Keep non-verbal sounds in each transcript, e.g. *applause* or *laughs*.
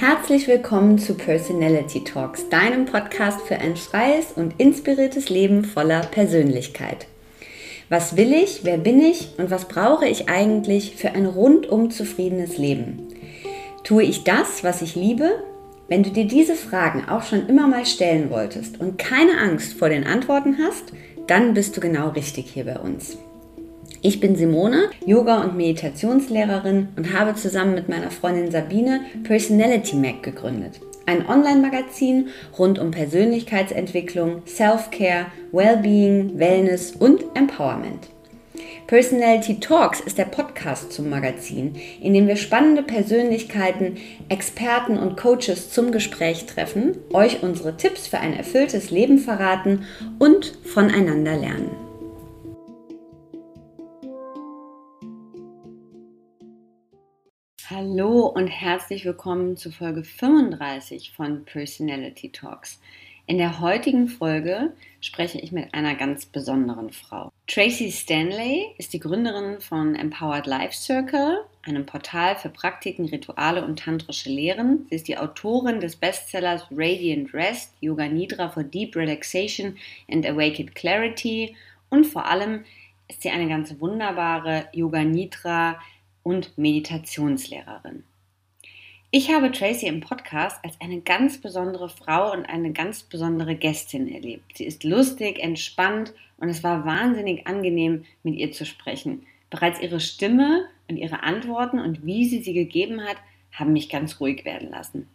Herzlich willkommen zu Personality Talks, deinem Podcast für ein freies und inspiriertes Leben voller Persönlichkeit. Was will ich, wer bin ich und was brauche ich eigentlich für ein rundum zufriedenes Leben? Tue ich das, was ich liebe? Wenn du dir diese Fragen auch schon immer mal stellen wolltest und keine Angst vor den Antworten hast, dann bist du genau richtig hier bei uns. Ich bin Simone, Yoga- und Meditationslehrerin und habe zusammen mit meiner Freundin Sabine Personality Mac gegründet. Ein Online-Magazin rund um Persönlichkeitsentwicklung, Self-Care, Wellbeing, Wellness und Empowerment. Personality Talks ist der Podcast zum Magazin, in dem wir spannende Persönlichkeiten, Experten und Coaches zum Gespräch treffen, euch unsere Tipps für ein erfülltes Leben verraten und voneinander lernen. Hallo und herzlich willkommen zu Folge 35 von Personality Talks. In der heutigen Folge spreche ich mit einer ganz besonderen Frau. Tracy Stanley ist die Gründerin von Empowered Life Circle, einem Portal für Praktiken, Rituale und tantrische Lehren. Sie ist die Autorin des Bestsellers Radiant Rest, Yoga Nidra for Deep Relaxation and Awakened Clarity und vor allem ist sie eine ganz wunderbare Yoga Nidra und Meditationslehrerin. Ich habe Tracy im Podcast als eine ganz besondere Frau und eine ganz besondere Gästin erlebt. Sie ist lustig, entspannt und es war wahnsinnig angenehm, mit ihr zu sprechen. Bereits ihre Stimme und ihre Antworten und wie sie sie gegeben hat, haben mich ganz ruhig werden lassen.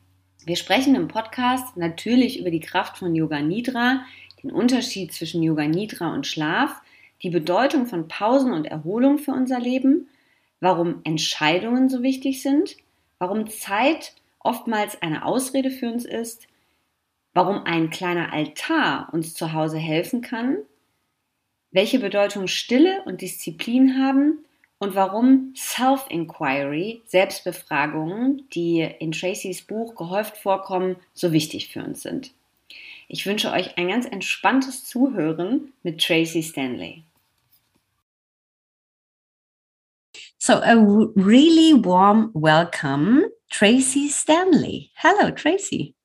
Wir sprechen im Podcast natürlich über die Kraft von Yoga Nidra, den Unterschied zwischen Yoga Nidra und Schlaf, die Bedeutung von Pausen und Erholung für unser Leben warum Entscheidungen so wichtig sind, warum Zeit oftmals eine Ausrede für uns ist, warum ein kleiner Altar uns zu Hause helfen kann, welche Bedeutung Stille und Disziplin haben und warum Self-Inquiry, Selbstbefragungen, die in Tracys Buch gehäuft vorkommen, so wichtig für uns sind. Ich wünsche euch ein ganz entspanntes Zuhören mit Tracy Stanley. So, a really warm welcome, Tracee Stanley. Hello, Tracee.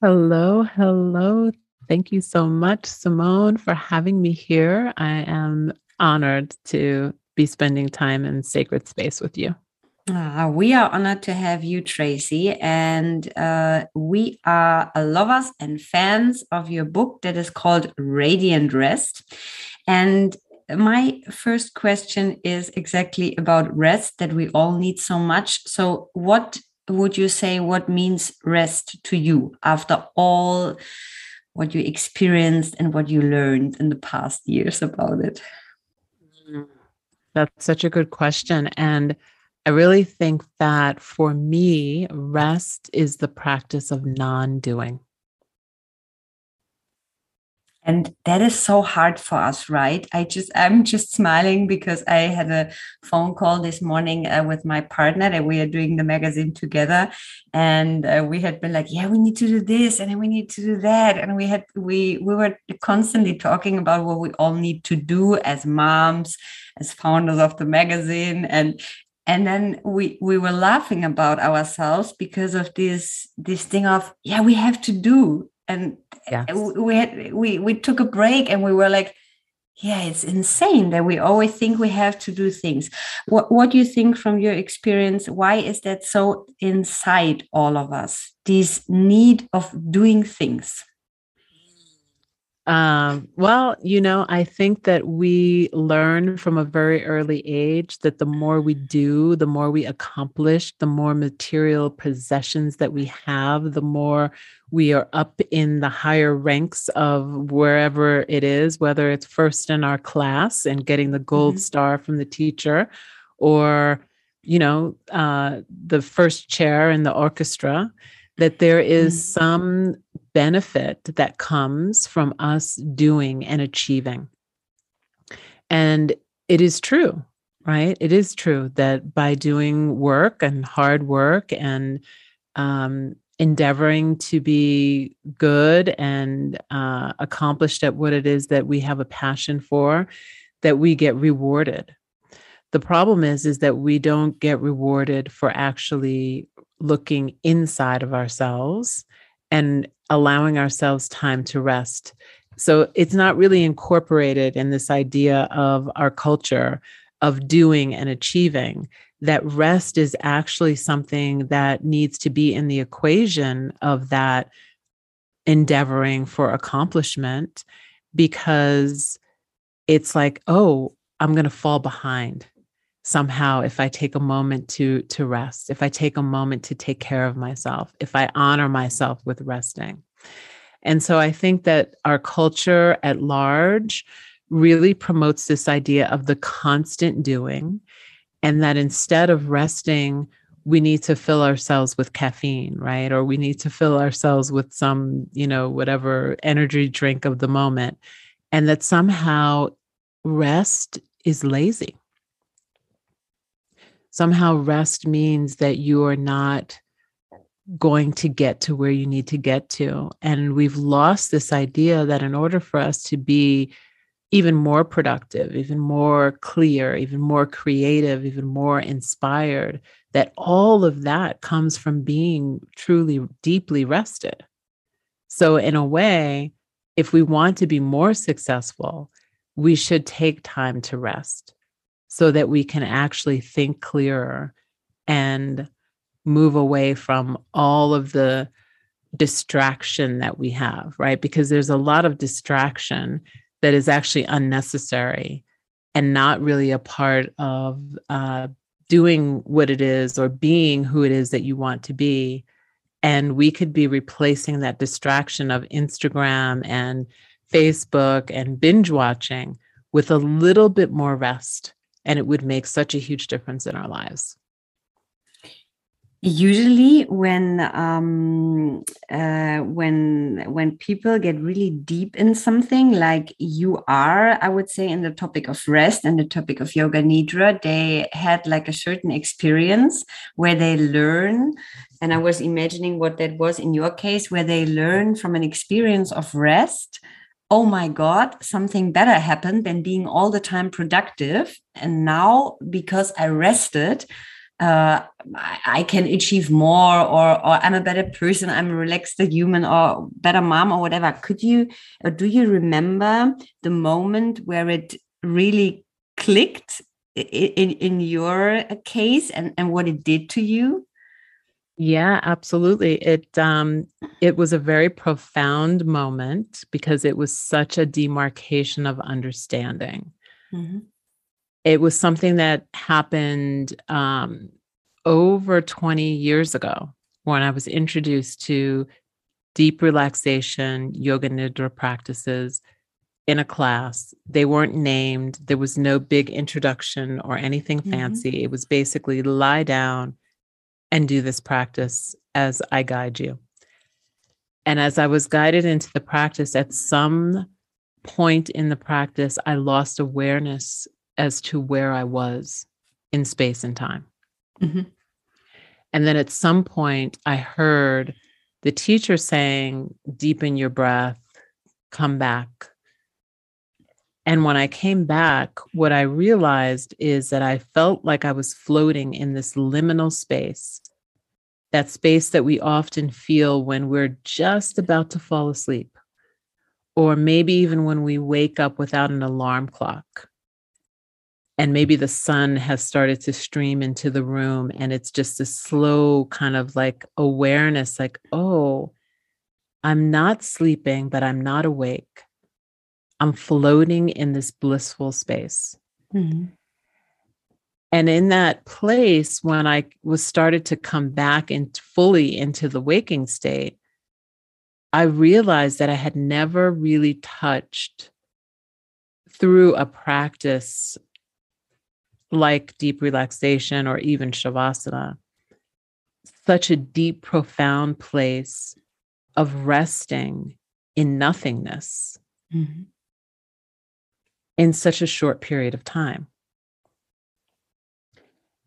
Hello, hello. Thank you so much, Simone, for having me here. I am honored to be spending time in sacred space with you. Ah, we are honored to have you, Tracee. And uh, we are lovers and fans of your book that is called Radiant Rest. And my first question is exactly about rest that we all need so much. So, what would you say what means rest to you after all what you experienced and what you learned in the past years about it? Mm, that's such a good question. And I really think that for me, rest is the practice of non doing. And that is so hard for us right? I just i'm just smiling because i had a phone call this morning uh, with my partner that we are doing the magazine together. And uh, we had been like yeah we need to do this and we need to do that. And we had we we were constantly talking about what we all need to do as moms as founders of the magazine. And and then we we were laughing about ourselves because of this this thing of yeah we have to do. And yes. we had we we took a break and we were like yeah it's insane that we always think we have to do things. What what do you think from your experience? Why is that so inside all of us this need of doing things um, well, you know, I think that we learn from a very early age that the more we do, the more we accomplish, the more material possessions that we have, the more we are up in the higher ranks of wherever it is, whether it's first in our class and getting the gold mm-hmm. star from the teacher or, you know, uh, the first chair in the orchestra that there is mm. some benefit that comes from us doing and achieving. And it is true, right? It is true that by doing work and hard work and um, endeavoring to be good and uh, accomplished at what it is that we have a passion for, that we get rewarded. The problem is, is that we don't get rewarded for actually looking inside of ourselves and allowing ourselves time to rest. So it's not really incorporated in this idea of our culture of doing and achieving. That rest is actually something that needs to be in the equation of that endeavoring for accomplishment because it's like, oh, I'm going to fall behind somehow if i take a moment to to rest if i take a moment to take care of myself if i honor myself with resting. And so i think that our culture at large really promotes this idea of the constant doing and that instead of resting we need to fill ourselves with caffeine right? Or we need to fill ourselves with some you know whatever energy drink of the moment and that somehow rest is lazy somehow rest means that you are not going to get to where you need to get to. And we've lost this idea that in order for us to be even more productive, even more clear, even more creative, even more inspired, that all of that comes from being truly deeply rested. So, in a way, if we want to be more successful, we should take time to rest so that we can actually think clearer and move away from all of the distraction that we have, right? Because there's a lot of distraction that is actually unnecessary and not really a part of uh, doing what it is or being who it is that you want to be. And we could be replacing that distraction of Instagram and Facebook and binge watching with a little bit more rest and it would make such a huge difference in our lives. Usually when um, uh, when when people get really deep in something like you are i would say in the topic of rest and the topic of yoga nidra they had like a certain experience where they learn and i was imagining what that was in your case where they learn from an experience of rest oh my God, something better happened than being all the time productive. And now, because I rested, uh, I, can achieve more, or or I'm a better person, I'm a relaxed human, or better mom, or whatever. Could you, or do you remember the moment where it really clicked in in your case, and and what it did to you? Yeah, absolutely. It um it was a very profound moment because it was such a demarcation of understanding. Mm-hmm. It was something that happened um over 20 years ago when I was introduced to deep relaxation yoga nidra practices in a class. They weren't named. There was no big introduction or anything mm-hmm. fancy. It was basically lie down and do this practice as I guide you. And as I was guided into the practice, at some point in the practice, I lost awareness as to where I was in space and time. Mm-hmm. And then at some point, I heard the teacher saying, Deepen your breath, come back. And when I came back, what I realized is that I felt like I was floating in this liminal space, that space that we often feel when we're just about to fall asleep, or maybe even when we wake up without an alarm clock. And maybe the sun has started to stream into the room, and it's just a slow kind of like awareness like, oh, I'm not sleeping, but I'm not awake I'm floating in this blissful space. Mm-hmm. And in that place, when I was started to come back and fully into the waking state, I realized that I had never really touched through a practice like deep relaxation or even shavasana, such a deep, profound place of resting in nothingness. Mm-hmm in such a short period of time.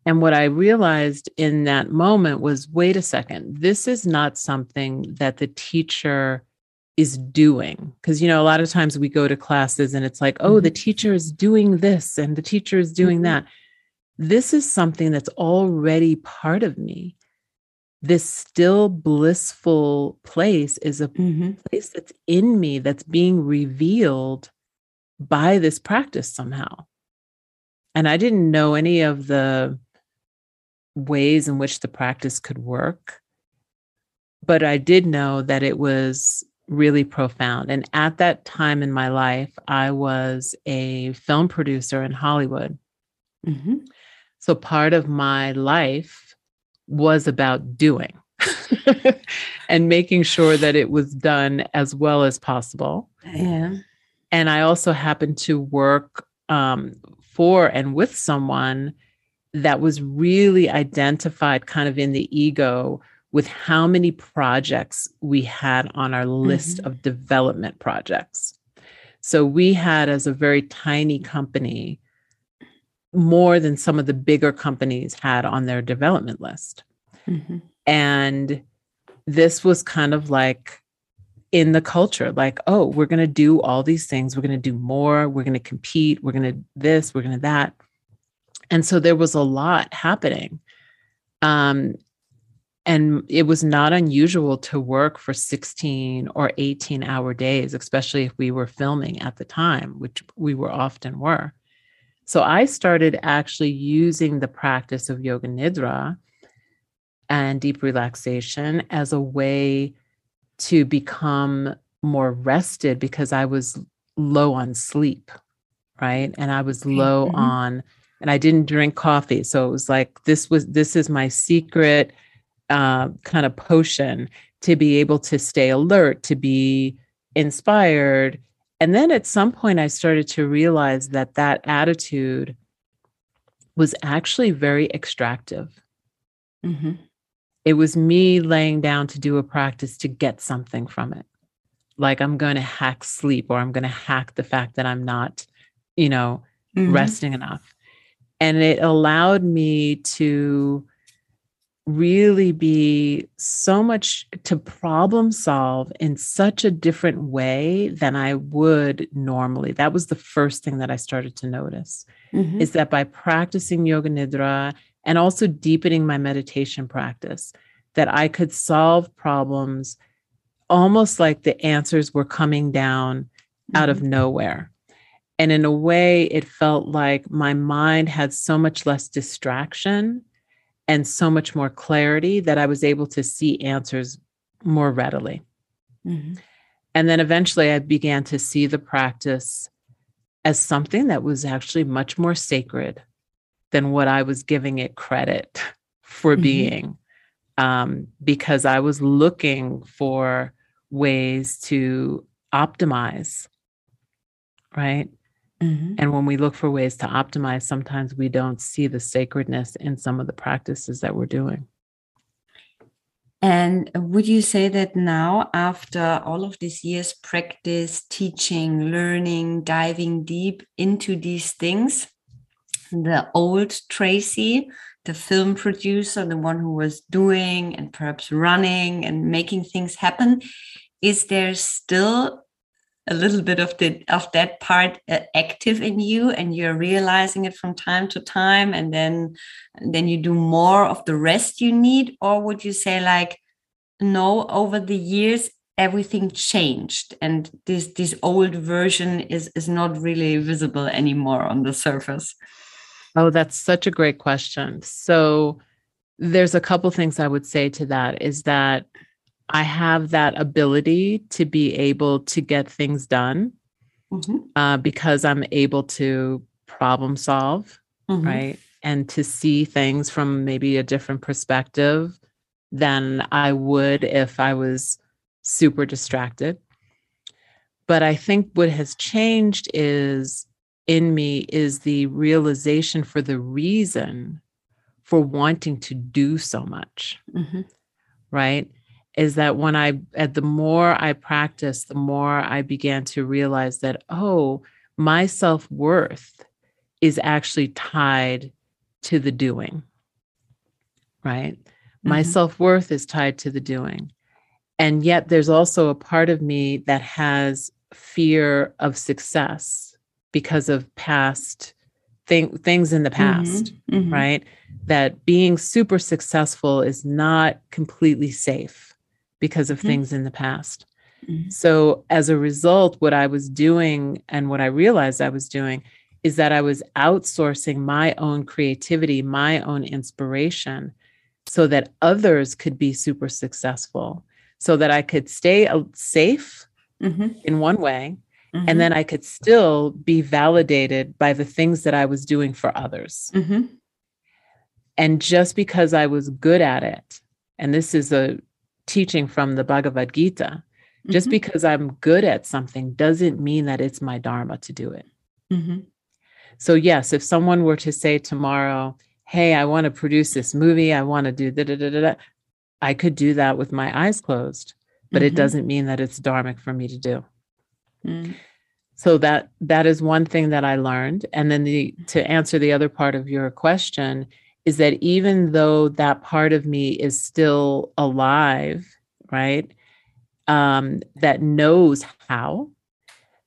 And what I realized in that moment was wait a second, this is not something that the teacher is doing. Because, you know, a lot of times we go to classes and it's like, oh, the mm-hmm. teacher is doing this and the teacher is doing mm-hmm. that. This is something that's already part of me. this still blissful place is a mm-hmm. place that's in me that's being revealed by this practice somehow. And I didn't know any of the ways in which the practice could work, but I did know that it was really profound. And at that time in my life, I was a film producer in Hollywood. Mm-hmm. So part of my life was about doing *laughs* and making sure that it was done as well as possible. Yeah. And I also happened to work um, for and with someone that was really identified kind of in the ego with how many projects we had on our list mm-hmm. of development projects. So we had, as a very tiny company, more than some of the bigger companies had on their development list. Mm-hmm. And this was kind of like in the culture like, oh, we're going to do all these things. We're going to do more. We're going to compete. We're going to this. We're going to that. And so there was a lot happening. Um, and it was not unusual to work for 16 or 18 hour days, especially if we were filming at the time, which we were often were. So I started actually using the practice of yoga nidra and deep relaxation as a way to become more rested because I was low on sleep, right? And I was low mm-hmm. on and I didn't drink coffee. So it was like this was this is my secret uh, kind of potion to be able to stay alert, to be inspired. And then at some point, I started to realize that that attitude was actually very extractive. Mm-hmm. It was me laying down to do a practice to get something from it. Like I'm going to hack sleep or I'm going to hack the fact that I'm not, you know, mm-hmm. resting enough. And it allowed me to really be so much to problem solve in such a different way than I would normally. That was the first thing that I started to notice mm-hmm. is that by practicing yoga nidra and also deepening my meditation practice, that I could solve problems almost like the answers were coming down mm-hmm. out of mm-hmm. nowhere. And in a way, it felt like my mind had so much less distraction and so much more clarity that I was able to see answers more readily. Mm-hmm. And then eventually I began to see the practice as something that was actually much more sacred than what I was giving it credit for mm-hmm. being, um, because I was looking for ways to optimize, right? Mm-hmm. And when we look for ways to optimize, sometimes we don't see the sacredness in some of the practices that we're doing. And would you say that now, after all of these years practice, teaching, learning, diving deep into these things, the old Tracee, the film producer, the one who was doing and perhaps running and making things happen, is there still a little bit of the of that part uh, active in you and you're realizing it from time to time and then then you do more of the rest you need? Or would you say like no over the years everything changed and this this old version is is not really visible anymore on the surface oh that's such a great question so there's a couple things i would say to that is that I have that ability to be able to get things done mm-hmm. uh, because I'm able to problem solve, mm-hmm. right? And to see things from maybe a different perspective than I would if I was super distracted. But I think what has changed is in me is the realization for the reason for wanting to do so much. Mm-hmm. Right is that when I, at the more I practiced, the more I began to realize that, oh, my self worth is actually tied to the doing, right? Mm-hmm. My self worth is tied to the doing. And yet there's also a part of me that has fear of success because of past thing, things in the past, mm-hmm. Mm-hmm. right? That being super successful is not completely safe because of mm-hmm. things in the past. Mm-hmm. So, as a result, what I was doing and what I realized I was doing is that I was outsourcing my own creativity, my own inspiration, so that others could be super successful, so that I could stay safe mm-hmm. in one way. Mm-hmm. And then I could still be validated by the things that I was doing for others. Mm-hmm. And just because I was good at it, and this is a teaching from the Bhagavad Gita, just mm-hmm. because I'm good at something doesn't mean that it's my dharma to do it. Mm-hmm. So, yes, if someone were to say tomorrow, Hey, I want to produce this movie, I want to do da da da da, I could do that with my eyes closed, but mm-hmm. it doesn't mean that it's dharmic for me to do. Mm. So that that is one thing that I learned. And then the to answer the other part of your question is that even though that part of me is still alive, right? um, that knows how.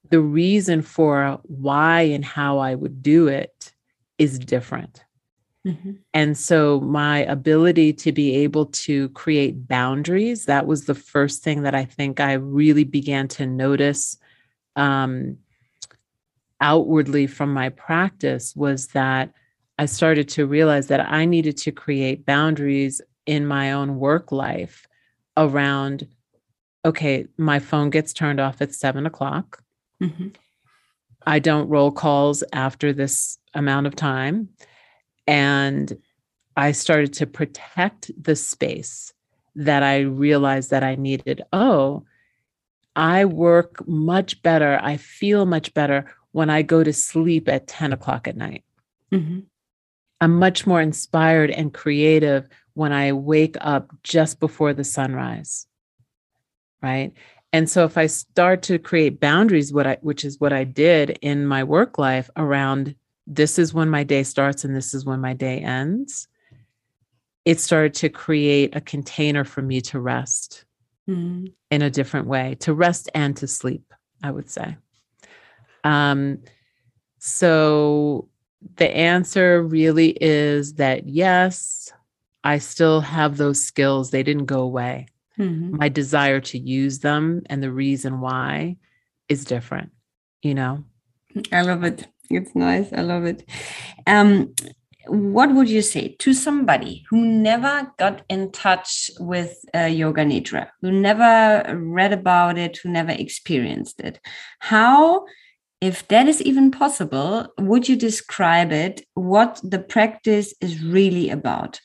The reason for why and how I would do it is different. Mm-hmm. And so, my ability to be able to create boundaries, that was the first thing that I think I really began to notice um, outwardly from my practice was that I started to realize that I needed to create boundaries in my own work life around okay, my phone gets turned off at seven o'clock. Mm-hmm. I don't roll calls after this amount of time. And I started to protect the space that I realized that I needed. Oh, I work much better. I feel much better when I go to sleep at 10 o'clock at night. Mm-hmm. I'm much more inspired and creative when I wake up just before the sunrise right and so if i start to create boundaries what i which is what i did in my work life around this is when my day starts and this is when my day ends it started to create a container for me to rest mm-hmm. in a different way to rest and to sleep i would say. Um so the answer really is that yes i still have those skills. They didn't go away. Mm-hmm. my desire to use them and the reason why is different you know? I love it. It's nice. I love it. Um what would you say to somebody who never got in touch with uh, yoga nidra who never read about it who never experienced it? How if that is even possible would you describe it what the practice is really about?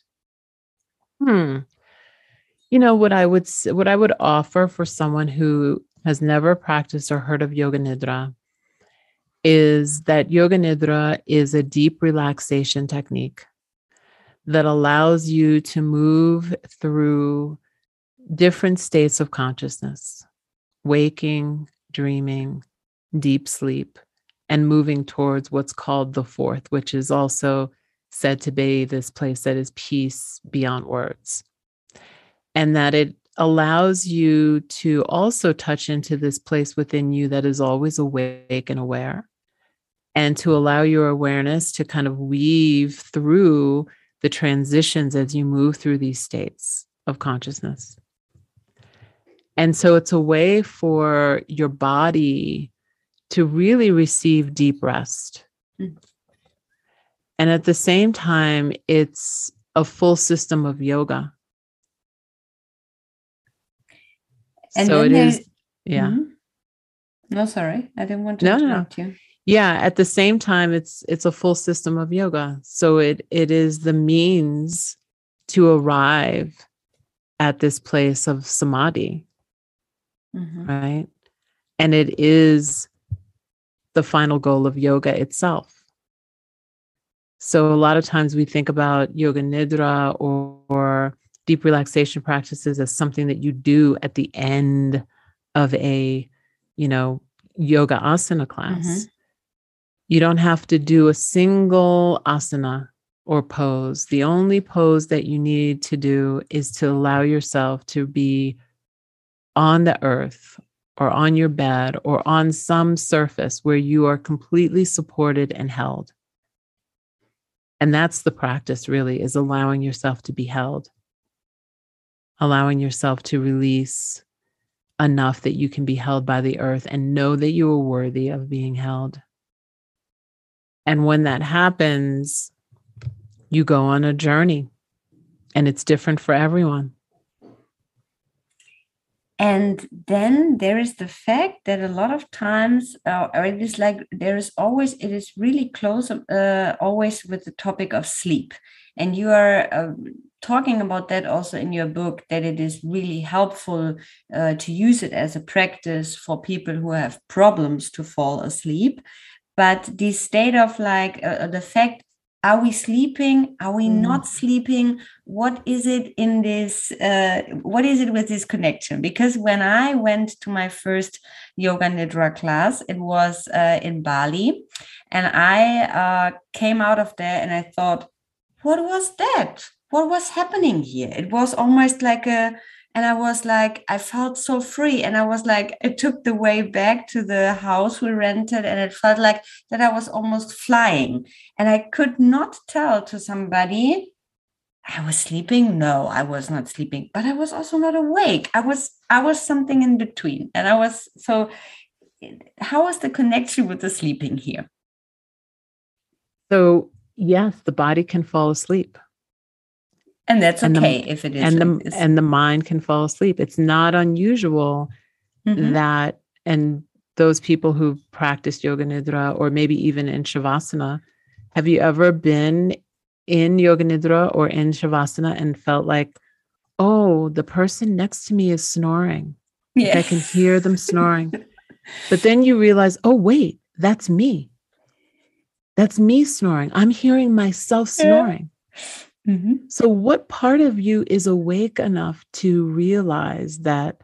Hmm. You know what i would what i would offer for someone who has never practiced or heard of yoga nidra is that yoga nidra is a deep relaxation technique that allows you to move through different states of consciousness waking dreaming deep sleep and moving towards what's called the fourth which is also said to be this place that is peace beyond words. And that it allows you to also touch into this place within you that is always awake and aware and to allow your awareness to kind of weave through the transitions as you move through these states of consciousness. And so it's a way for your body to really receive deep rest. Mm. And at the same time, it's a full system of yoga. And so it is, yeah. Mm-hmm. No, sorry, I didn't want to no, interrupt no. you. Yeah, at the same time, it's it's a full system of yoga. So it it is the means to arrive at this place of samadhi, mm-hmm. right? And it is the final goal of yoga itself. So a lot of times we think about yoga nidra or, or deep relaxation practices as something that you do at the end of a, you know, yoga asana class. Mm-hmm. You don't have to do a single asana or pose. The only pose that you need to do is to allow yourself to be on the earth or on your bed or on some surface where you are completely supported and held. And that's the practice, really, is allowing yourself to be held, allowing yourself to release enough that you can be held by the earth and know that you are worthy of being held. And when that happens, you go on a journey and it's different for everyone. And then there is the fact that a lot of times, uh, or it is like there is always, it is really close, uh, always with the topic of sleep. And you are uh, talking about that also in your book, that it is really helpful uh, to use it as a practice for people who have problems to fall asleep. But this state of like uh, the fact are we sleeping? Are we mm. not sleeping? What is it in this uh, what is it with this connection? Because when i went to my first yoga nidra class it was uh, in bali and i uh, came out of there and i thought what was that? What was happening here? It was almost like a and i was like i felt so free. And i was like it took the way back to the house we rented and it felt like that i was almost flying. And i could not tell to somebody i was sleeping? No i was not sleeping. But i was also not awake. I was i was something in between. And i was so how was the connection with the sleeping here? So yes the body can fall asleep and that's and okay the, if it is and the and the mind can fall asleep. It's not unusual mm-hmm. that and those people who practice yoga nidra or maybe even in shavasana have you ever been in yoga nidra or in shavasana and felt like oh the person next to me is snoring. Yeah. i can hear them *laughs* snoring. But then you realize oh wait that's me. That's me snoring. I'm hearing myself snoring. yeah. Mm-hmm. So, what part of you is awake enough to realize that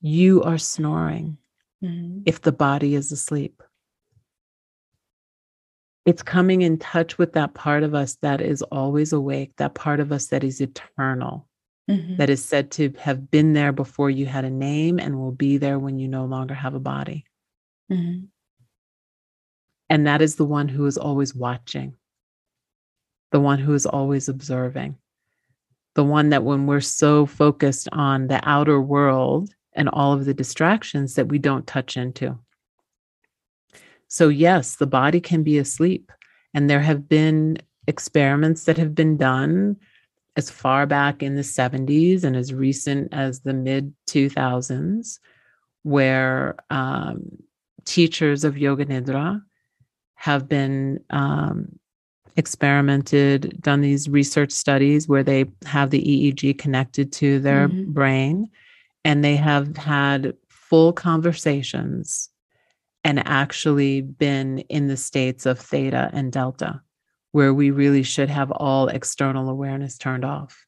you are snoring mm-hmm. if the body is asleep? It's coming in touch with that part of us that is always awake, that part of us that is eternal, mm-hmm. that is said to have been there before you had a name and will be there when you no longer have a body. Mm-hmm. And that is the one who is always watching the one who is always observing, the one that when we're so focused on the outer world and all of the distractions that we don't touch into. So, yes, the body can be asleep. And there have been experiments that have been done as far back in the 70s and as recent as the mid 2000s, where um, teachers of Yoga Nidra have been um, experimented, done these research studies where they have the EEG connected to their mm-hmm. brain and they have had full conversations and actually been in the states of theta and delta, where we really should have all external awareness turned off,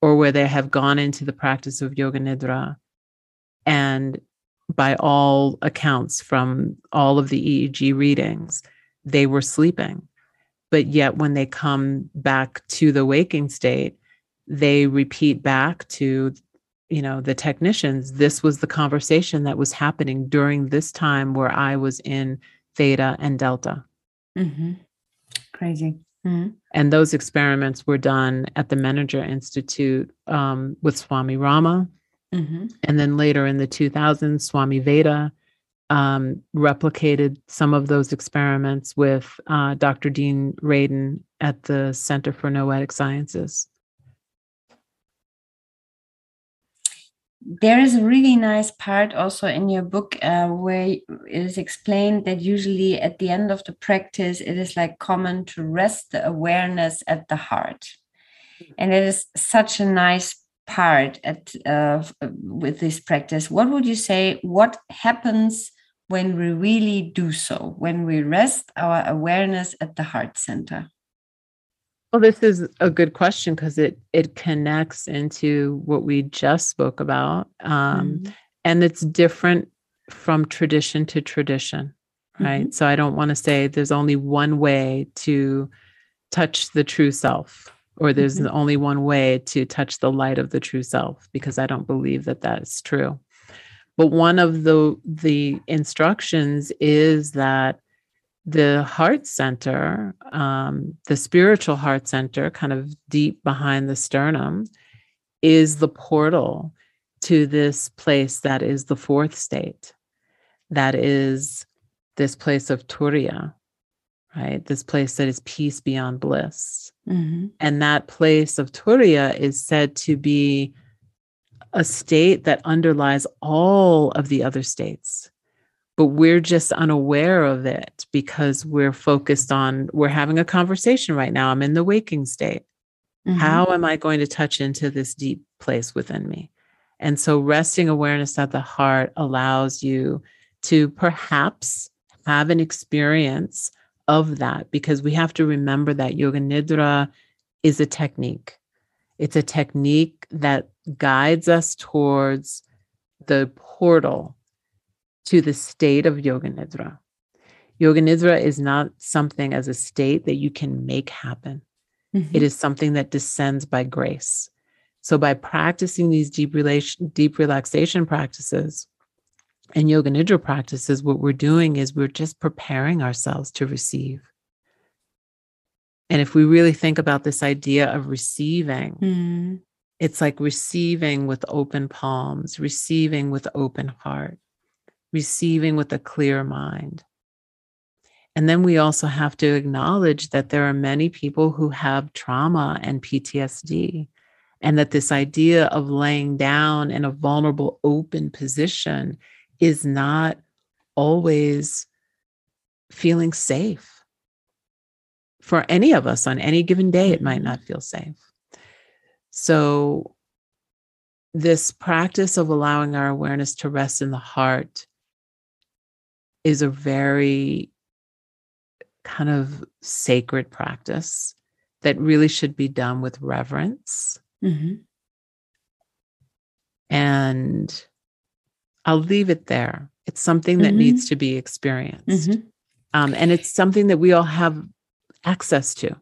or where they have gone into the practice of yoga nidra and by all accounts from all of the EEG readings, they were sleeping but yet when they come back to the waking state they repeat back to you know the technicians this was the conversation that was happening during this time where i was in theta and delta mm-hmm. crazy mm-hmm. and those experiments were done at the Menninger Institute um, with Swami Rama. Mm-hmm. And then later in the 2000s, Swami Veda um, replicated some of those experiments with uh, Dr. Dean Radin at the Center for Noetic Sciences. There is a really nice part also in your book uh, where it is explained that usually at the end of the practice, it is like common to rest the awareness at the heart. And it is such a nice part at uh, with this practice what would you say what happens when we really do so, when we rest our awareness at the heart center? Well, this is a good question because it it connects into what we just spoke about, um, mm-hmm. and it's different from tradition to tradition, right? Mm-hmm. So I don't want to say there's only one way to touch the true self, or there's mm-hmm. only one way to touch the light of the true self, because I don't believe that that's true. But one of the the instructions is that the heart center, um, the spiritual heart center, kind of deep behind the sternum, is the portal to this place that is the fourth state, that is this place of Turiya, right? This place that is peace beyond bliss. Mm-hmm. And that place of Turiya is said to be a state that underlies all of the other states but we're just unaware of it because we're focused on we're having a conversation right now. I'm in the waking state. Mm-hmm. how am i going to touch into this deep place within me? And so resting awareness at the heart allows you to perhaps have an experience of that because we have to remember that yoga nidra is a technique. It's a technique that guides us towards the portal to the state of Yoga Nidra. Yoga Nidra is not something as a state that you can make happen. Mm-hmm. It is something that descends by grace. So by practicing these deep relation, deep relaxation practices and yoga nidra practices, what we're doing is we're just preparing ourselves to receive. And if we really think about this idea of receiving, mm. It's like receiving with open palms, receiving with open heart receiving with a clear mind. And then we also have to acknowledge that there are many people who have trauma and PTSD, and that this idea of laying down in a vulnerable, open position is not always feeling safe. For any of us on any given day, it might not feel safe. So, this practice of allowing our awareness to rest in the heart is a very kind of sacred practice that really should be done with reverence. Mm-hmm. And I'll leave it there. It's something that mm-hmm. needs to be experienced. Mm-hmm. Um, and it's something that we all have access to.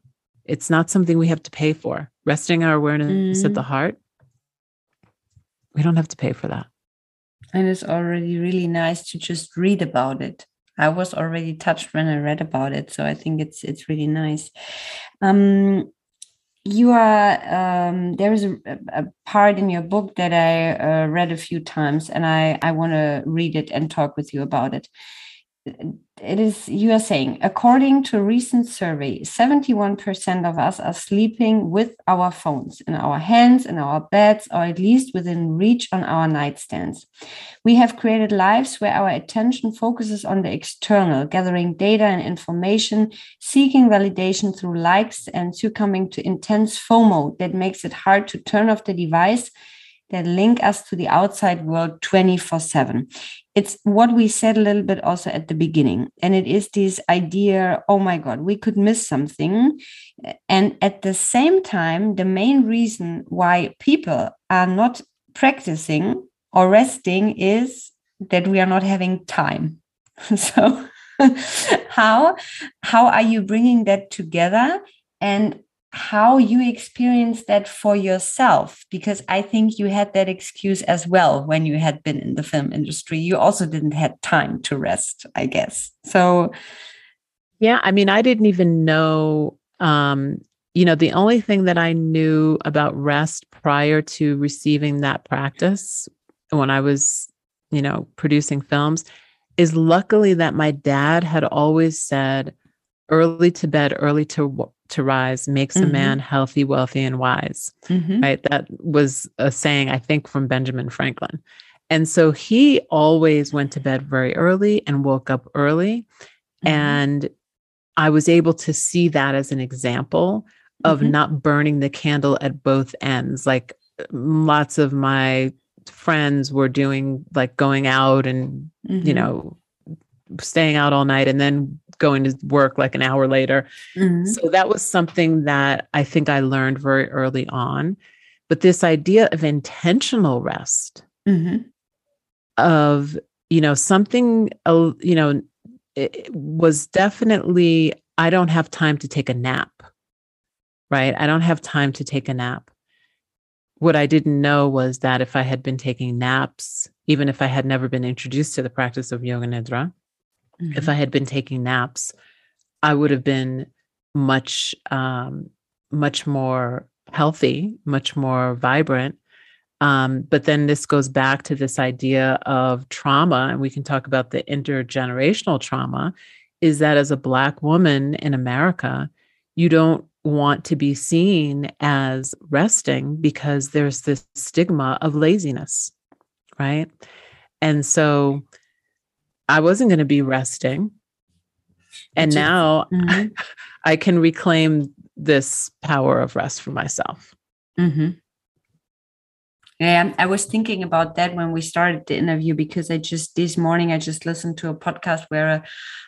It's not something we have to pay for. Resting our awareness at the mm-hmm. heart, we don't have to pay for that and it's already really nice to just read about it i was already touched when i read about it so i think it's it's really nice um you are um, there is a, a, part in your book that i uh, read a few times and i i want to read it and talk with you about it it is you are saying according to a recent survey 71% of us are sleeping with our phones in our hands in our beds or at least within reach on our nightstands. We have created lives where our attention focuses on the external gathering data and information seeking validation through likes and succumbing to intense fomo that makes it hard to turn off the device that link us to the outside world 24 7 it's what we said a little bit also at the beginning and it is this idea oh my god we could miss something. And at the same time the main reason why people are not practicing or resting is that we are not having time. *laughs* So *laughs* how how are you bringing that together? And how you experienced that for yourself because i think you had that excuse as well when you had been in the film industry. You also didn't have time to rest i guess. So yeah i mean i didn't even know um you know the only thing that i knew about rest prior to receiving that practice when i was you know producing films is luckily that my dad had always said early to bed early to to rise makes mm-hmm. a man healthy, wealthy, and wise. Mm-hmm. Right. That was a saying, I think, from Benjamin Franklin. And so he always went to bed very early and woke up early. Mm-hmm. And I was able to see that as an example of mm-hmm. not burning the candle at both ends. Like lots of my friends were doing, like going out and, you mm-hmm. know, staying out all night and then going to work like an hour later. Mm-hmm. So that was something that I think I learned very early on. But this idea of intentional rest, mm-hmm. of, you know, something, uh, you know, was definitely, I don't have time to take a nap, right? I don't have time to take a nap. What I didn't know was that if I had been taking naps, even if I had never been introduced to the practice of yoga nidra, Mm-hmm. If I had been taking naps I would have been much, um, much more healthy, much more vibrant. Um, but then this goes back to this idea of trauma, and we can talk about the intergenerational trauma. Is that as a Black woman in America, you don't want to be seen as resting because there's this stigma of laziness, right? And so I wasn't going to be resting. And Just, now mm-hmm. *laughs* I can reclaim this power of rest for myself. Mm-hmm. Yeah, I was thinking about that when we started the interview because I just this morning I just listened to a podcast where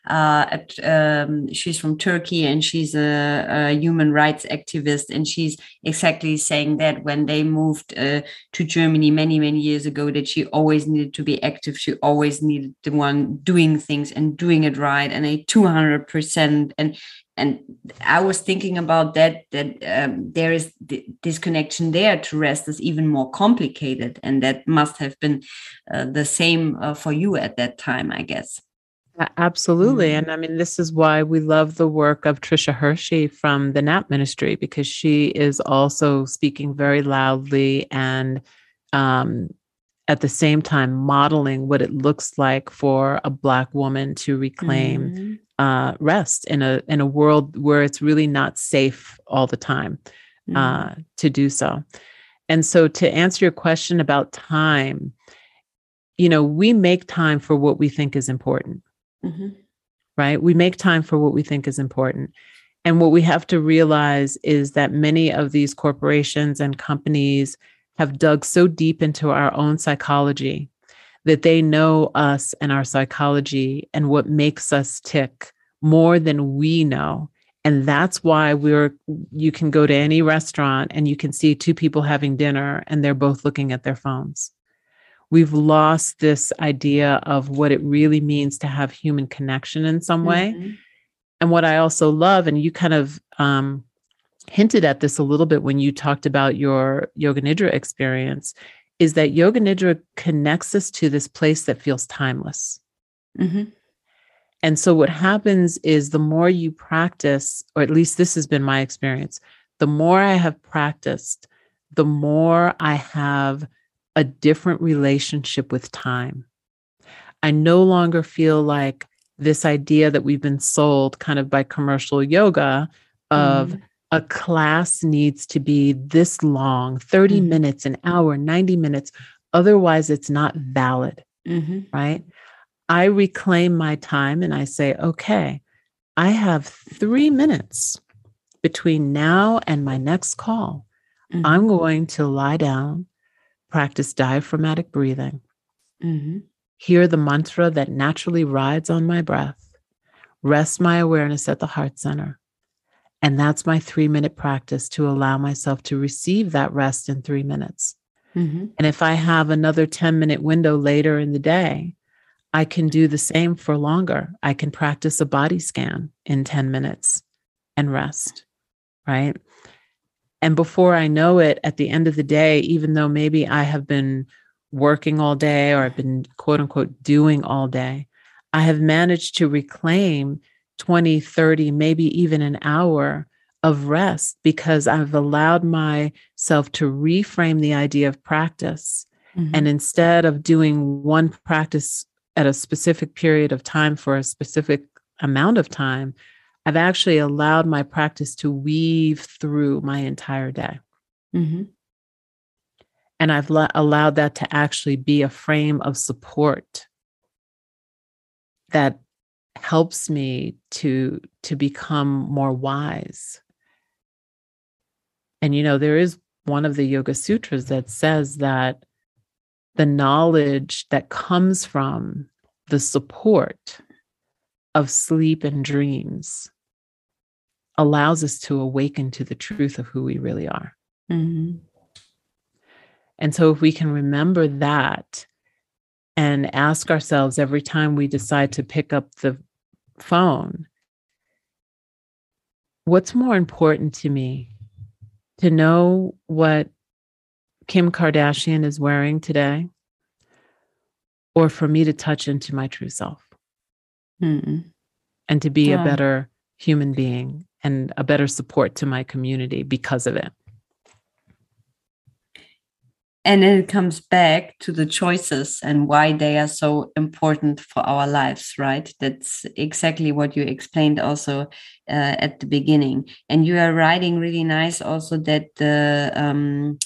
uh, at, um, she's from Turkey and she's a, a, human rights activist and she's exactly saying that when they moved uh, to Germany many many years ago that she always needed to be active, she always needed the one doing things and doing it right and a two hundred percent and and i was thinking about that that um, there is th- this connection there to rest is even more complicated and that must have been uh, the same uh, for you at that time i guess. Absolutely. Mm-hmm. and i mean this is why we love the work of Tricia Hersey from the nap ministry because she is also speaking very loudly and um, at the same time modeling what it looks like for a black woman to reclaim mm-hmm uh, rest in a in a world where it's really not safe all the time mm-hmm. uh, to do so. And so, to answer your question about time, you know, we make time for what we think is important, mm-hmm. right? We make time for what we think is important. And what we have to realize is that many of these corporations and companies have dug so deep into our own psychology that they know us and our psychology and what makes us tick more than we know. And that's why we're, you can go to any restaurant and you can see two people having dinner and they're both looking at their phones. We've lost this idea of what it really means to have human connection in some way. Mm-hmm. And what I also love, and you kind of um, hinted at this a little bit when you talked about your Yoga Nidra experience, is that yoga nidra connects us to this place that feels timeless. Mm-hmm. And so, what happens is the more you practice, or at least this has been my experience, the more I have practiced, the more I have a different relationship with time. I no longer feel like this idea that we've been sold kind of by commercial yoga of mm a class needs to be this long 30 mm-hmm. minutes, an hour, 90 minutes. Otherwise, it's not valid. Mm-hmm. Right. I reclaim my time and I say, okay, I have three minutes between now and my next call. Mm-hmm. I'm going to lie down, practice diaphragmatic breathing, mm-hmm. hear the mantra that naturally rides on my breath, rest my awareness at the heart center and that's my three minute practice to allow myself to receive that rest in three minutes. Mm-hmm. And if I have another 10 minute window later in the day, I can do the same for longer. I can practice a body scan in 10 minutes and rest, right? And before I know it, at the end of the day, even though maybe I have been working all day or I've been quote unquote doing all day, I have managed to reclaim 20, 30, maybe even an hour of rest because I've allowed myself to reframe the idea of practice. Mm-hmm. And instead of doing one practice at a specific period of time for a specific amount of time, I've actually allowed my practice to weave through my entire day. Mm-hmm. And I've la- allowed that to actually be a frame of support that helps me to to become more wise and you know there is one of the yoga sutras that says that the knowledge that comes from the support of sleep and dreams allows us to awaken to the truth of who we really are. Mm-hmm. And so, if we can remember that and ask ourselves every time we decide to pick up the phone, what's more important to me? To know what Kim Kardashian is wearing today, or for me to touch into my true self mm and to be yeah. a better human being and a better support to my community because of it. And then it comes back to the choices and why they are so important for our lives, right? That's exactly what you explained also uh, at the beginning. And you are writing really nice also that the um,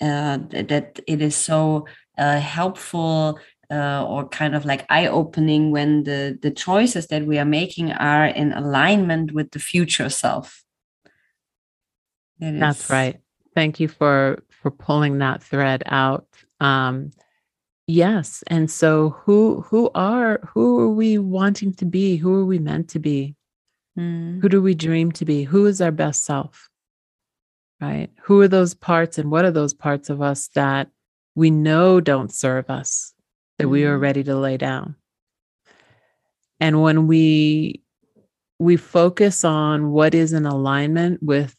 uh, that it is so uh, helpful uh, or kind of like eye opening when the the choices that we are making are in alignment with the future self. That's right. Thank you for for pulling that thread out. Um, yes, and so who who are who are we wanting to be? Who are we meant to be? Mm. Who do we dream to be? Who is our best self? Right? Who are those parts and what are those parts of us that we know don't serve us? that we are mm-hmm. ready to lay down. And when we we focus on what is in alignment with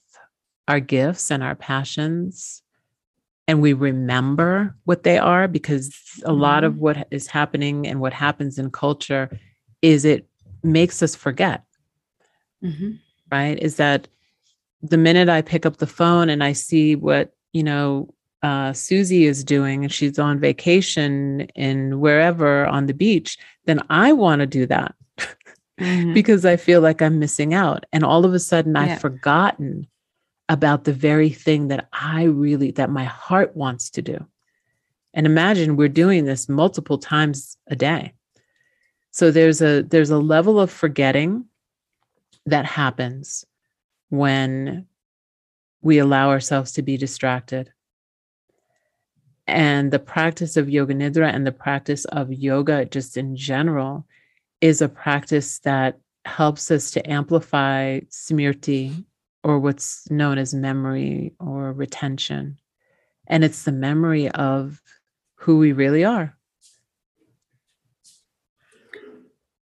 our gifts and our passions and we remember what they are because a lot of mm-hmm. what is happening and what happens in culture is it makes us forget mm-hmm. right is that the minute i pick up the phone and i see what you know uh, Susie is doing and she's on vacation in wherever on the beach, then I want to do that *laughs* mm-hmm. because I feel like I'm missing out. And all of a sudden, yeah. I've forgotten about the very thing that I really, that my heart wants to do. And imagine we're doing this multiple times a day. So there's a there's a level of forgetting that happens when we allow ourselves to be distracted and the practice of yoga nidra and the practice of yoga, just in general, is a practice that helps us to amplify smriti or what's known as memory or retention. And it's the memory of who we really are.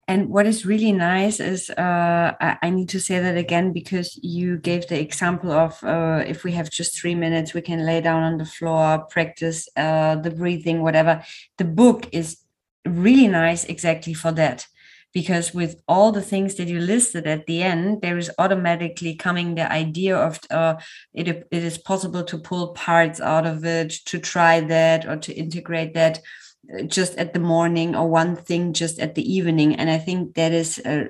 And what is really nice is uh, I, I, need to say that again because you gave the example of uh, if we have just three minutes, we can lay down on the floor, practice uh, the breathing, whatever. The book is really nice exactly for that. Because with all the things that you listed at the end, there is automatically coming the idea of uh, it, it is possible to pull parts out of it, to try that, or to integrate that just at the morning or one thing just at the evening. And i think that is uh,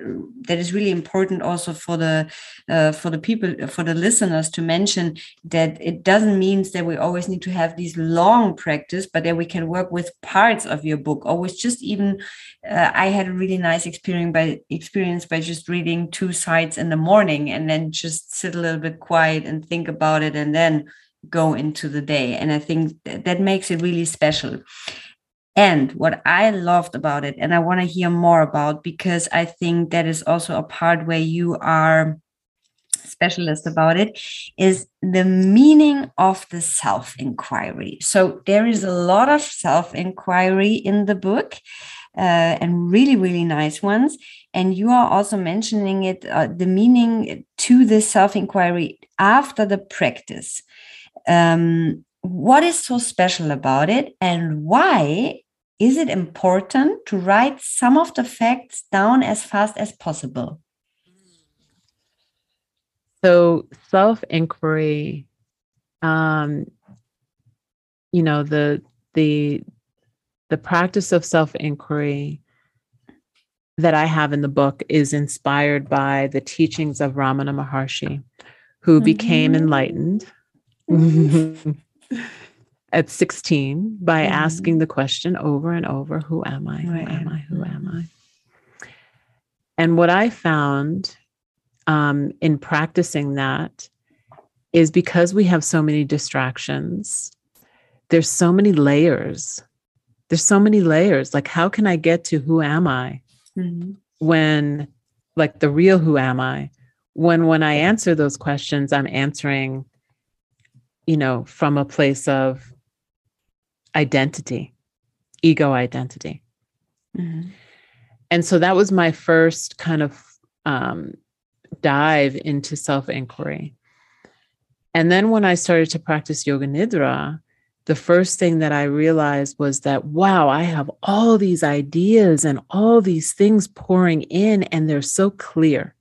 that is really important also for the uh, for the people for the listeners to mention that it doesn't mean that we always need to have these long practice but that we can work with parts of your book. Or with just even uh, i had a really nice experience by experience by just reading two sides in the morning and then just sit a little bit quiet and think about it and then go into the day. And i think that makes it really special and what I loved about it, and I want to hear more about because I think that is also a part where you are specialist about it, is the meaning of the self inquiry. So there is a lot of self inquiry in the book. Uh, and really, really nice ones. And you are also mentioning it, uh, the meaning to the self inquiry after the practice. Um, what is so special about it and why is it important to write some of the facts down as fast as possible? So, self inquiry, um, you know, the, the, the practice of self inquiry that I have in the book is inspired by the teachings of Ramana Maharshi, who mm-hmm. became enlightened. *laughs* At 16 by mm-hmm. asking the question over and over Who am I? Who am I? Who am I? And what I found um, in practicing that is because we have so many distractions, there's so many layers. There's so many layers. Like, how can I get to who am I mm-hmm. when, like, the real who am I? When, when I answer those questions, I'm answering, you know, from a place of identity, ego identity. Mm-hmm. And so that was my first kind of um, dive into self inquiry. And then when I started to practice Yoga Nidra, the first thing that I realized was that, wow, I have all these ideas and all these things pouring in, and they're so clear.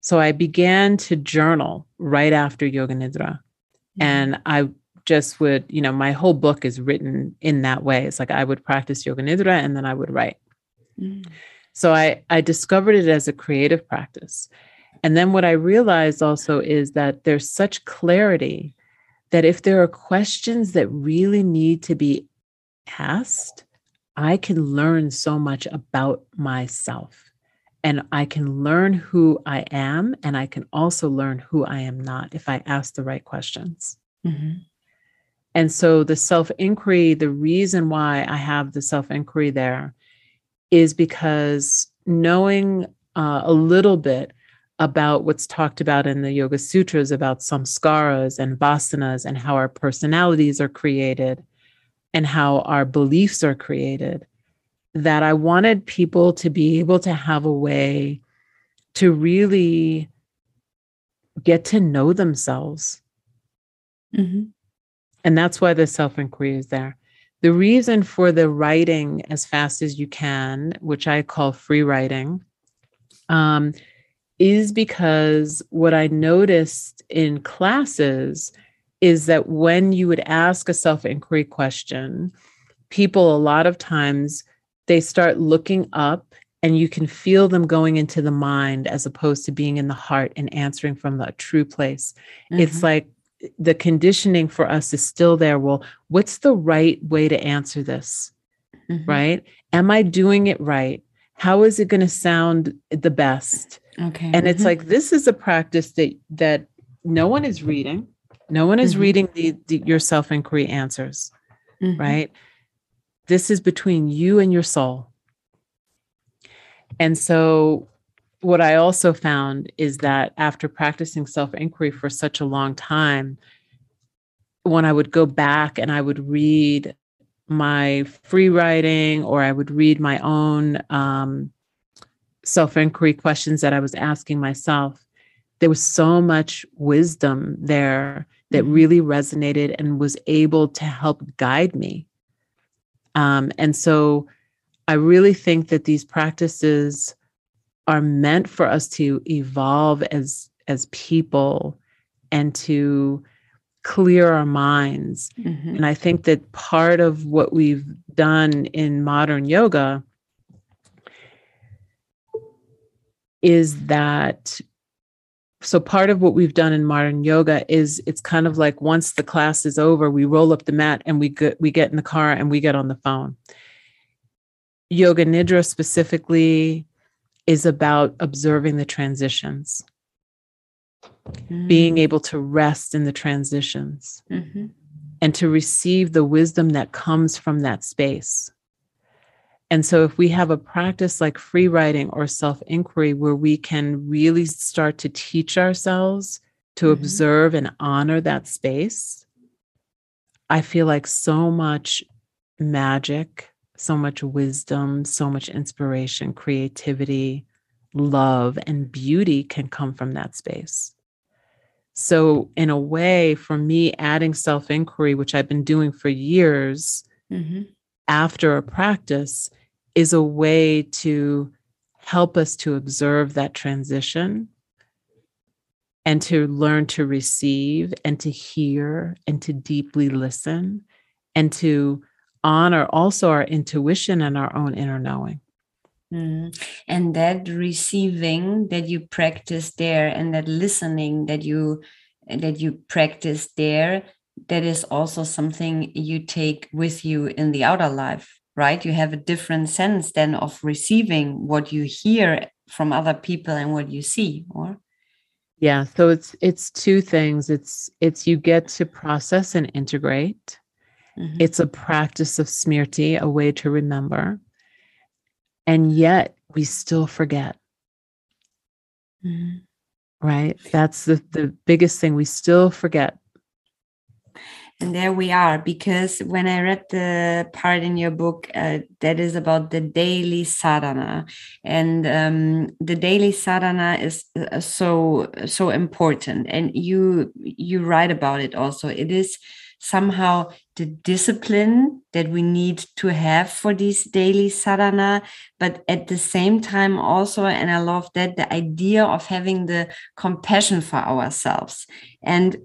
So I began to journal right after Yoga Nidra. Mm-hmm. And I just would, you know, my whole book is written in that way. It's like I would practice Yoga Nidra and then I would write. Mm-hmm. So I, I discovered it as a creative practice. And then what I realized also is that there's such clarity that if there are questions that really need to be asked, I can learn so much about myself and I can learn who I am. And I can also learn who I am not if I ask the right questions. Mm-hmm. And so the self inquiry, the reason why I have the self inquiry there is because knowing uh, a little bit about what's talked about in the Yoga Sutras about samskaras and vasanas and how our personalities are created and how our beliefs are created, that I wanted people to be able to have a way to really get to know themselves. Mm-hmm. And that's why the self inquiry is there. The reason for the writing as fast as you can, which I call free writing, um, is because what I noticed in classes is that when you would ask a self inquiry question, people a lot of times they start looking up and you can feel them going into the mind as opposed to being in the heart and answering from the true place. Mm-hmm. It's like the conditioning for us is still there. Well, what's the right way to answer this? Mm-hmm. Right? Am I doing it right? How is it going to sound the best? Okay. And it's mm-hmm. like this is a practice that that no one is reading. No one is mm-hmm. reading the, the, your self inquiry answers, mm-hmm. right? This is between you and your soul. And so, what I also found is that after practicing self inquiry for such a long time, when I would go back and I would read my free writing or I would read my own um, self inquiry questions that I was asking myself, there was so much wisdom there that mm-hmm. really resonated and was able to help guide me. Um, and so I really think that these practices are meant for us to evolve as as people and to clear our minds. Mm-hmm. And I think that part of what we've done in modern yoga is that so part of what we've done in modern yoga is it's kind of like once the class is over we roll up the mat and we get we get in the car and we get on the phone yoga nidra specifically is about observing the transitions mm. being able to rest in the transitions mm-hmm. and to receive the wisdom that comes from that space and so, if we have a practice like free writing or self inquiry where we can really start to teach ourselves to mm-hmm. observe and honor that space, I feel like so much magic, so much wisdom, so much inspiration, creativity, love, and beauty can come from that space. So, in a way, for me, adding self inquiry, which I've been doing for years, mm-hmm. after a practice is a way to help us to observe that transition and to learn to receive and to hear and to deeply listen and to honor also our intuition and our own inner knowing. Mm. And that receiving that you practice there and that listening that you that you practice there that is also something you take with you in the outer life right? You have a different sense then of receiving what you hear from other people and what you see, or? Yeah so it's it's two things. It's it's you get to process and integrate. Mm-hmm. it's a practice of smriti a way to remember. And yet we still forget. Mm-hmm. right? That's the the biggest thing. We still forget and there we are, because when I read the part in your book uh, that is about the daily sadhana, and um, the daily sadhana is uh, so so important, and you you write about it also. It is somehow the discipline that we need to have for these daily sadhana, but at the same time also, and I love that the idea of having the compassion for ourselves. And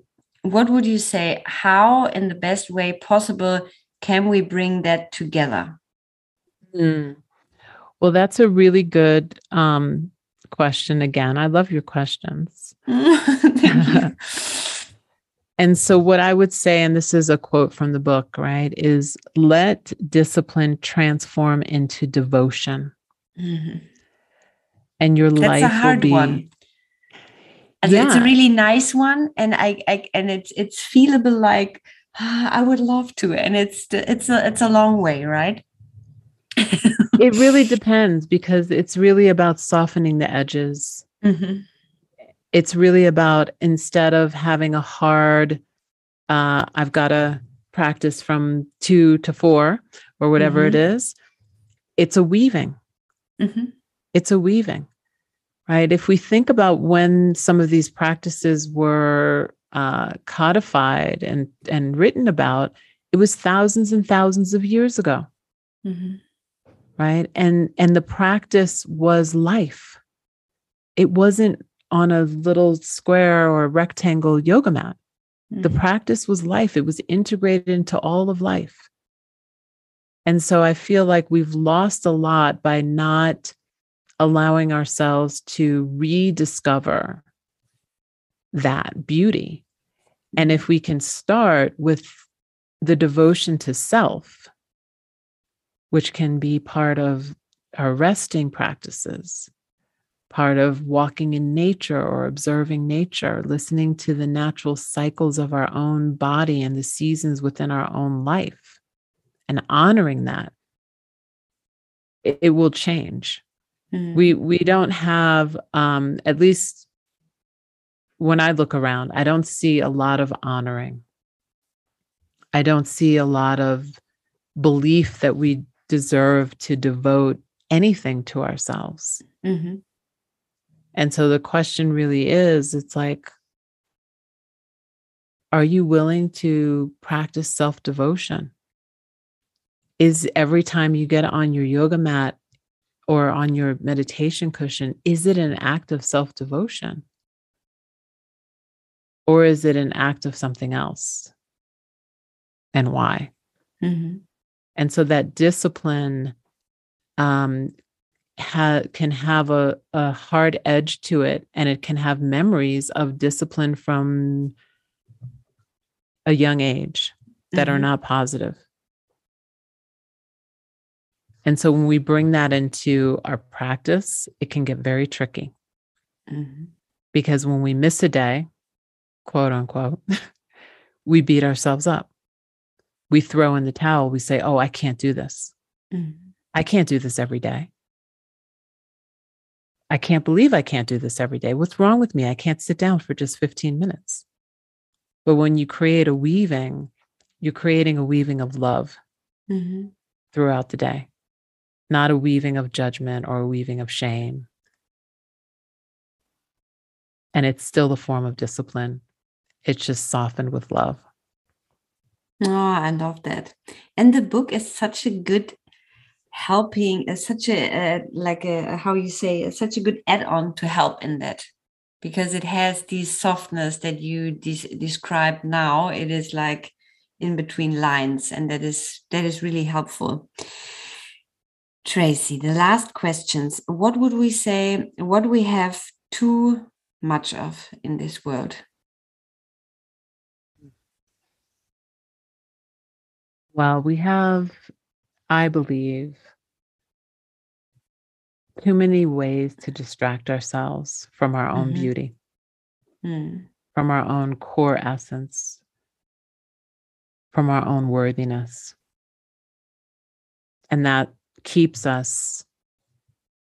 what would you say? How, in the best way possible, can we bring that together? Mm. Well, that's a really good um, question again. I love your questions. *laughs* *laughs* and so, what I would say, and this is a quote from the book, right, is let discipline transform into devotion. Mm-hmm. And your That's life will be. One. Yeah. It's a really nice one, and I, I and it's it's feelable like ah, I would love to, and it's it's a it's a long way, right? it really depends because it's really about softening the edges. Mm-hmm. It's really about instead of having a hard, uh, I've got to practice from two to four or whatever mm-hmm. it is, it's a weaving. Mm-hmm. It's a weaving, right? If we think about when some of these practices were uh, codified and, and written about, it was thousands and thousands of years ago. Mm-hmm right and and the practice was life it wasn't on a little square or rectangle yoga mat mm-hmm. the practice was life it was integrated into all of life and so i feel like we've lost a lot by not allowing ourselves to rediscover that beauty and if we can start with the devotion to self which can be part of our resting practices, part of walking in nature or observing nature, listening to the natural cycles of our own body and the seasons within our own life, and honoring that. It, will change. Mm. We we don't have, um, at least when I look around, I don't see a lot of honoring. I don't see a lot of belief that we deserve to devote anything to ourselves. Mm-hmm. And so the question really is it's like, are you willing to practice self devotion? Is every time you get on your yoga mat or on your meditation cushion, is it an act of self devotion? Or is it an act of something else? And why? Mm-hmm. And so that discipline um, ha- can have a, a hard edge to it, and it can have memories of discipline from a young age that mm-hmm. are not positive. And so when we bring that into our practice, it can get very tricky. Mm-hmm. Because when we miss a day, quote unquote, *laughs* we beat ourselves up we throw in the towel. We say, Oh, I can't do this. Mm-hmm. I can't do this every day. I can't believe I can't do this every day. What's wrong with me? I can't sit down for just 15 minutes. But when you create a weaving, you're creating a weaving of love mm-hmm. throughout the day, not a weaving of judgment or a weaving of shame. And it's still the form of discipline. It's just softened with love. Oh, I love that. And the book is such a good helping, is such a uh, like a how you say, uh, such a good add-on to help in that because it has this softness that you de- describe now. It is like in between lines, and that is that is really helpful. Tracee, the last questions. What would we say? What we have too much of in this world? Well, we have, I believe, too many ways to distract ourselves from our own mm-hmm. beauty, mm. from our own core essence, from our own worthiness. And that keeps us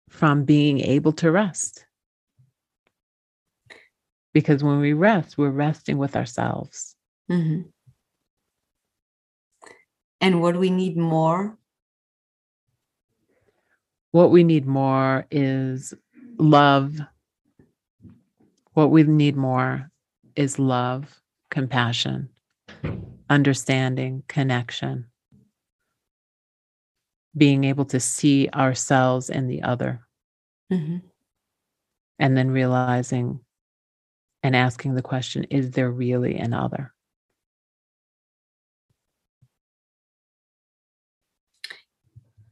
from being able to rest. Because when we rest, we're resting with ourselves. Mm-hmm and what we need more? What we need more is love. What we need more is love, compassion, understanding, connection, being able to see ourselves and the other. Mm-hmm. And then realizing and asking the question is there really an other?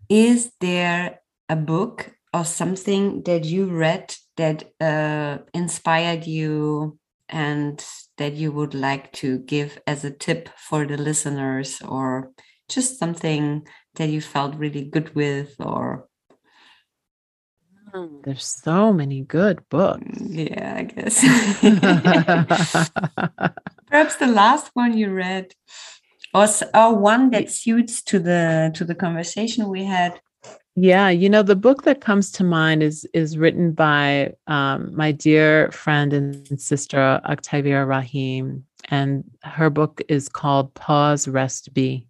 Is there a book or something that you read that uh, inspired you and that you would like to give as a tip for the listeners or just something that you felt really good with or hmm, there's so many good books. Yeah i guess. *laughs* *laughs* Perhaps the last one you read or, or one that suits to the to the conversation we had. Yeah, you know the book that comes to mind is is written by um, my dear friend and sister Octavia Raheem, and her book is called Pause, Rest, Be,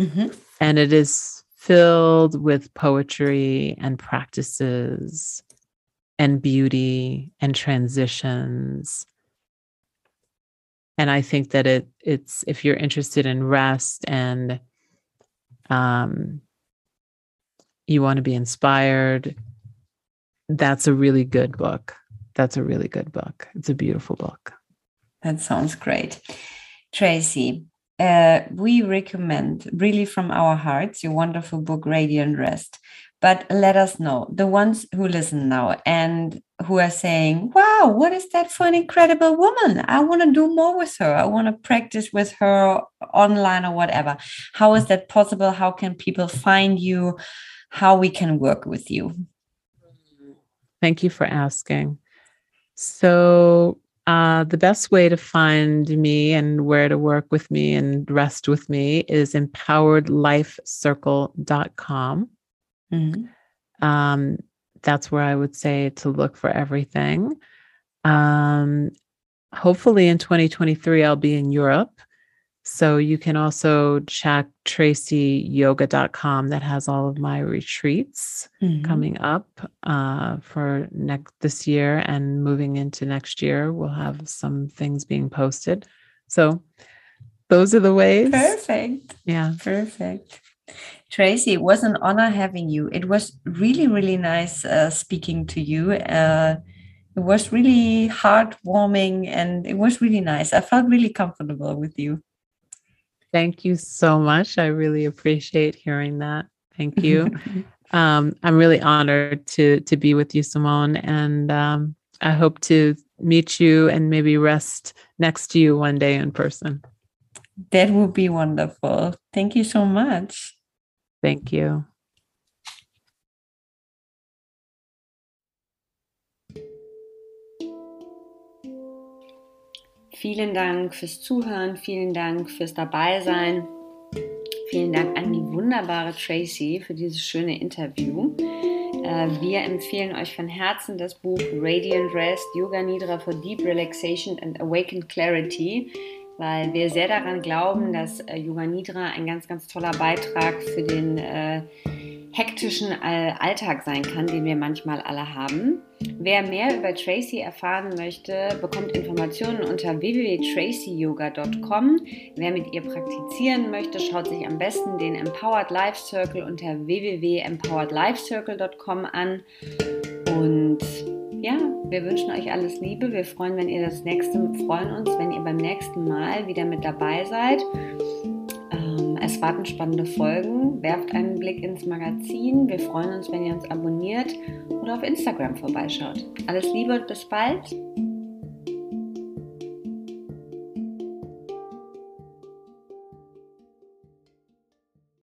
mm-hmm. and it is filled with poetry and practices and beauty and transitions. And I think that it it's if you're interested in rest and um, you want to be inspired, that's a really good book. That's a really good book. It's a beautiful book. That sounds great. Tracee, uh, we recommend really from our hearts your wonderful book, Radiant Rest. But let us know, the ones who listen now and who are saying, wow, what is that for an incredible woman? I want to do more with her. I want to practice with her online or whatever. How is that possible? How can people find you? how we can work with you. Thank you for asking. So, uh, the best way to find me and where to work with me and rest with me is empoweredlifecircle.com. Mm-hmm. Um, that's where I would say to look for everything. Um, hopefully, in 2023, I'll be in Europe. So you can also check traceeyoga.com that has all of my retreats mm-hmm. coming up uh, for next this year and moving into next year. We'll have some things being posted. So those are the ways. Perfect. Yeah. Perfect. Tracee, it was an honor having you. It was really, really nice uh, speaking to you. Uh, it was really heartwarming and it was really nice. I felt really comfortable with you. Thank you so much. I really appreciate hearing that. Thank you. *laughs* um, I'm really honored to to be with you, Simone, and um, I hope to meet you and maybe rest next to you one day in person. That would be wonderful. Thank you so much. Thank you. Vielen Dank fürs Zuhören, vielen Dank fürs Dabeisein. Vielen Dank an die wunderbare Tracy für dieses schöne Interview. Äh, wir empfehlen euch von Herzen das Buch Radiant Rest, Yoga Nidra for Deep Relaxation and Awakened Clarity, weil wir sehr daran glauben, dass äh, Yoga Nidra ein ganz, ganz toller Beitrag für den äh, hektischen Alltag sein kann, den wir manchmal alle haben. Wer mehr über Tracy erfahren möchte, bekommt Informationen unter www.tracyyoga.com. Wer mit ihr praktizieren möchte, schaut sich am besten den Empowered Life Circle unter www.empoweredlifecircle.com an. Und ja, wir wünschen euch alles Liebe. Wir freuen, wenn ihr das nächste, freuen uns, wenn ihr beim nächsten Mal wieder mit dabei seid. Es warten spannende Folgen. Werft einen Blick ins Magazin. Wir freuen uns, wenn ihr uns abonniert oder auf Instagram vorbeischaut. Alles Liebe und bis bald.